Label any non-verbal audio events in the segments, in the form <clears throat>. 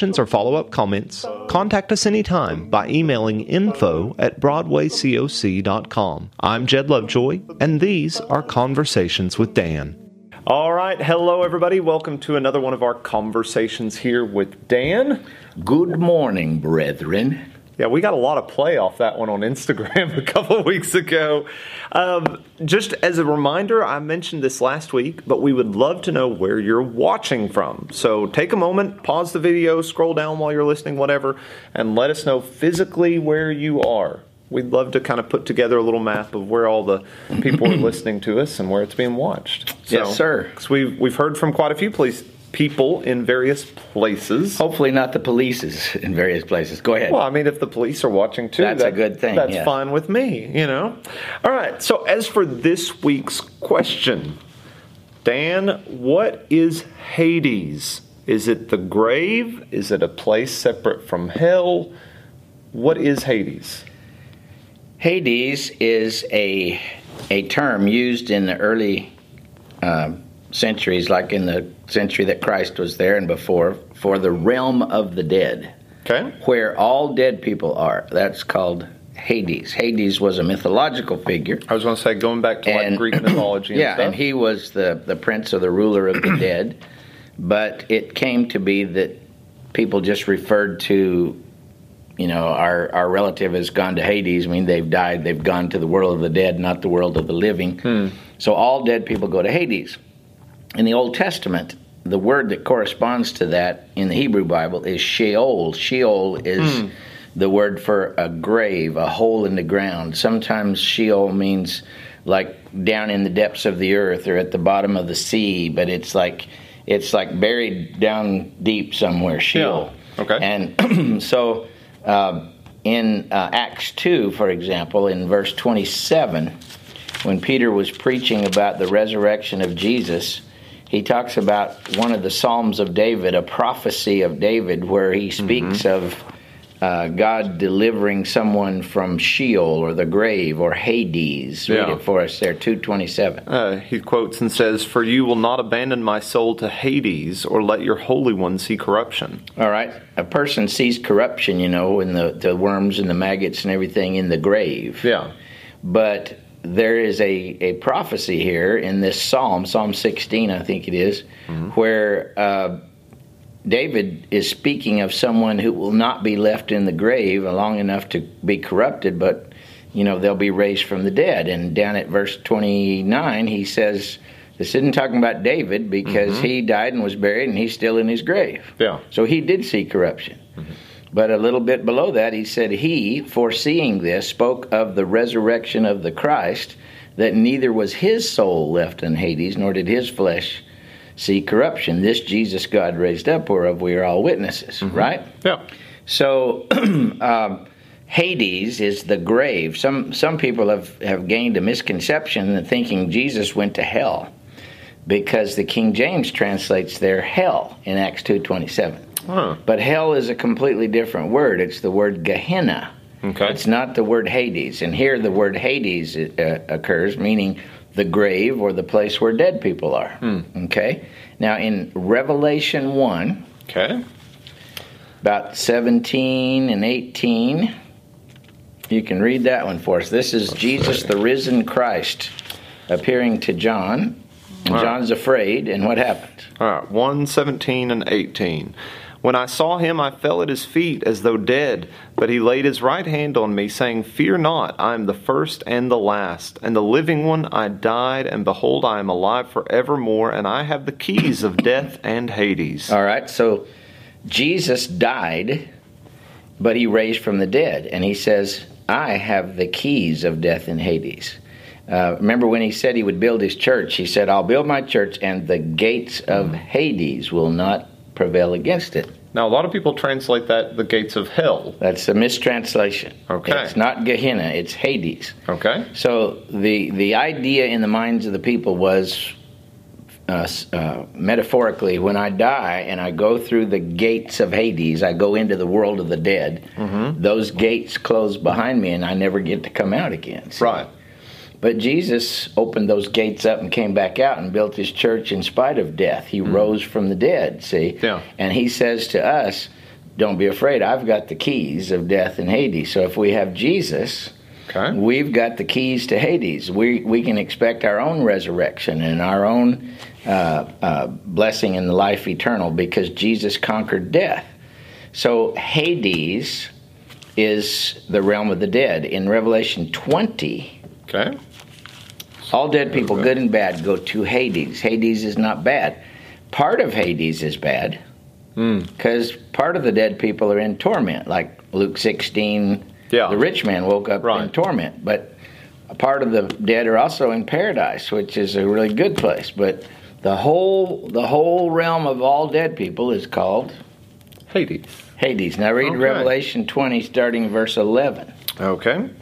questions or follow up comments, contact us anytime by emailing info at BroadwayCoc.com. I'm Jed Lovejoy, and these are Conversations with Dan. All right, hello everybody. Welcome to another one of our conversations here with Dan. Good morning, brethren. Yeah, we got a lot of play off that one on Instagram <laughs> a couple of weeks ago. Um, just as a reminder, I mentioned this last week, but we would love to know where you're watching from. So take a moment, pause the video, scroll down while you're listening, whatever, and let us know physically where you are. We'd love to kind of put together a little map of where all the people are <clears throat> listening to us and where it's being watched. So, yes, sir. Because we've we've heard from quite a few police people in various places. Hopefully, not the police's in various places. Go ahead. Well, I mean, if the police are watching too, that's that, a good thing. That's yeah. fine with me, you know. All right. So, as for this week's question, Dan, what is Hades? Is it the grave? Is it a place separate from hell? What is Hades? Hades is a a term used in the early. Uh, centuries, like in the century that Christ was there and before, for the realm of the dead. Okay. Where all dead people are. That's called Hades. Hades was a mythological figure. I was going to say, going back to and, like Greek mythology. <clears throat> And yeah, stuff. and he was the the prince or the ruler of the dead. But it came to be that people just referred to, you know, our our relative has gone to Hades. I mean, they've died. They've gone to the world of the dead, not the world of the living. Hmm. So all dead people go to Hades in the Old Testament, the word that corresponds to that in the Hebrew Bible is Sheol. Sheol is mm. the word for a grave, a hole in the ground. Sometimes Sheol means like down in the depths of the earth or at the bottom of the sea, but it's like it's like buried down deep somewhere. Sheol. Yeah. Okay. And <clears throat> so uh, in uh, Acts two, for example, in verse twenty-seven, when Peter was preaching about the resurrection of Jesus he talks about one of the Psalms of David, a prophecy of David, where he speaks mm-hmm. of uh, God delivering someone from Sheol or the grave or Hades. Read yeah. it for us there, 227. Uh, he quotes and says, For you will not abandon my soul to Hades or let your Holy One see corruption. All right. A person sees corruption, you know, in the, the worms and the maggots and everything in the grave. Yeah. But there is a, a prophecy here in this psalm, Psalm 16, I think it is, mm-hmm. where uh, David is speaking of someone who will not be left in the grave long enough to be corrupted, but you know they'll be raised from the dead. And down at verse 29, he says, "This isn't talking about David because mm-hmm. he died and was buried, and he's still in his grave. Yeah, so he did see corruption." Mm-hmm. But a little bit below that, he said, He, foreseeing this, spoke of the resurrection of the Christ, that neither was his soul left in Hades, nor did his flesh see corruption. This Jesus God raised up, whereof we are all witnesses, mm-hmm. right? Yeah. So, <clears throat> um, Hades is the grave. Some some people have, have gained a misconception in thinking Jesus went to hell because the King James translates there hell in Acts two twenty seven. Huh. But hell is a completely different word. It's the word Gehenna. Okay. It's not the word Hades. And here the word Hades uh, occurs, meaning the grave or the place where dead people are. Hmm. Okay. Now in Revelation 1, okay. about 17 and 18, you can read that one for us. This is Let's Jesus, see. the risen Christ, appearing to John. And John's afraid, and what happened? All right, 1, 17 and 18. When I saw him, I fell at his feet as though dead. But he laid his right hand on me, saying, Fear not, I am the first and the last, and the living one. I died, and behold, I am alive forevermore, and I have the keys of death and Hades. All right, so Jesus died, but he raised from the dead, and he says, I have the keys of death and Hades. Uh, remember when he said he would build his church? He said, I'll build my church, and the gates of Hades will not prevail against it. Now, a lot of people translate that the gates of hell. That's a mistranslation. Okay. It's not Gehenna, it's Hades. Okay. So the the idea in the minds of the people was, uh, uh, metaphorically, when I die and I go through the gates of Hades, I go into the world of the dead. Mm-hmm. Those gates close behind me, and I never get to come out again. See? Right. But Jesus opened those gates up and came back out and built his church in spite of death. He rose from the dead, see? Mm. Yeah. And he says to us, Don't be afraid, I've got the keys of death and Hades. So if we have Jesus, Okay. we've got the keys to Hades. We, we can expect our own resurrection and our own uh, uh, blessing in the life eternal because Jesus conquered death. So Hades is the realm of the dead. In Revelation 20, Okay. All dead people, good and bad, go to Hades. Hades is not bad. Part of Hades is bad Hmm. because part of the dead people are in torment, like Luke 16. Yeah. The rich man woke up in torment, but a part of the dead are also in paradise, which is a really good place. But the whole the whole realm of all dead people is called Hades. Hades. Now read Okay. Revelation 20, starting verse 11. Okay.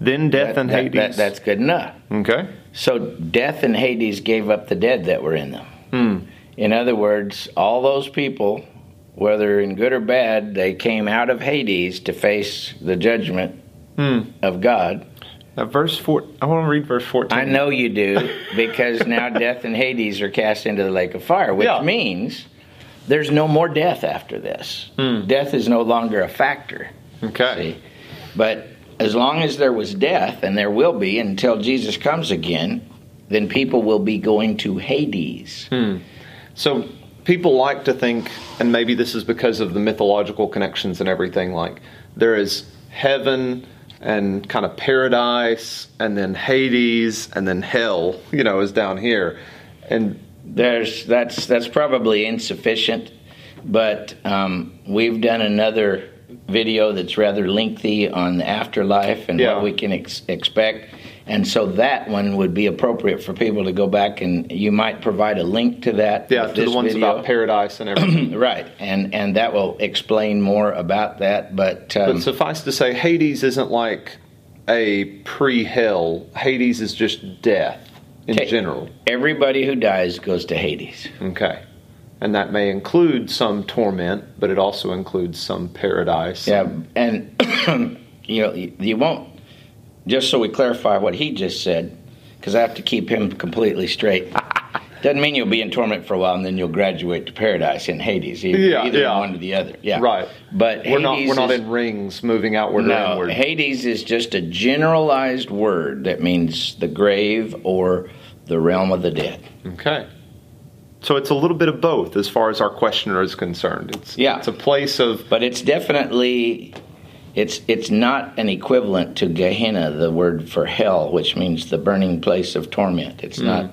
Then death That- and Hades. that- that's good enough. okay. So death and Hades gave up the dead that were in them. Hmm. In other words, all those people, whether in good or bad, they came out of Hades to face the judgment Hmm. of God. Now, verse four. I want to read verse fourteen. I know you do because now <laughs> death and Hades are cast into the lake of fire, which Yeah. means there's no more death after this. Hmm. Death is no longer a factor. Okay. See? But as long as there was death, and there will be until Jesus comes again, then people will be going to Hades. So people like to think, and maybe this is because of the mythological connections and everything. Like there is heaven and kind of paradise, and then Hades, and then hell. You know, is down here, and There's that's that's probably insufficient, but um, we've done another video that's rather lengthy on the afterlife and Yeah. what we can ex- expect. And so that one would be appropriate for people to go back and you might provide a link to that. yeah, to the ones video. about paradise and everything. <clears throat> Right, and and that will explain more about that. But, um, But suffice to say, Hades isn't like a pre-hell. Hades is just death in Okay. general. everybody who dies goes to Hades. Okay. And that may include some torment, but it also includes some paradise. Yeah, and <clears throat> you know you, won't. Just so we clarify what he just said, because I have to keep him completely straight. <laughs> Doesn't mean you'll be in torment for a while and then you'll graduate to paradise in Hades. Either, Yeah, either yeah. one or the other. Yeah, Right. But We're not we're not in rings moving outward or No, inward. Hades is just a generalized word that means the grave or the realm of the dead. Okay. So it's a little bit of both as far as our questioner is concerned. It's Yeah. it's a place of But it's definitely it's it's not an equivalent to Gehenna, the word for hell, which means the burning place of torment. It's Hmm. not.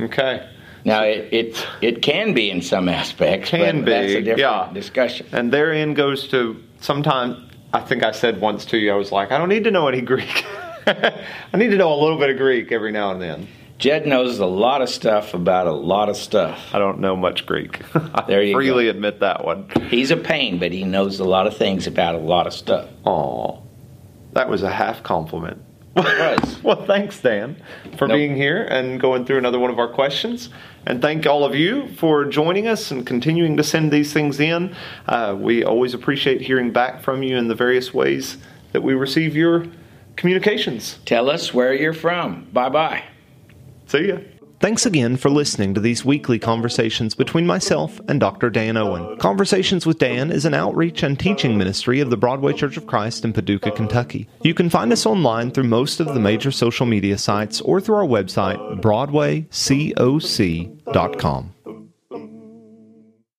okay. Now it, it it can be in some aspects, Can but that's a be, different yeah. discussion. And therein goes to sometimes I think I said once to you, I was like, I don't need to know any Greek. <laughs> I need to know a little bit of Greek every now and then. Jed knows a lot of stuff about a lot of stuff. I don't know much Greek. <laughs> There you freely admit that one. He's a pain, but he knows a lot of things about a lot of stuff. Aw. That was a half compliment. was. <laughs> well, thanks, Dan, for Nope. being here and going through another one of our questions. And thank all of you for joining us and continuing to send these things in. Uh, we always appreciate hearing back from you in the various ways that we receive your communications. Tell us where you're from. Bye bye. See ya. Thanks again for listening to these weekly conversations between myself and Dr. Dan Owen. Conversations with Dan is an outreach and teaching ministry of the Broadway Church of Christ in Paducah, Kentucky. You can find us online through most of the major social media sites or through our website, broadwaycoc.com.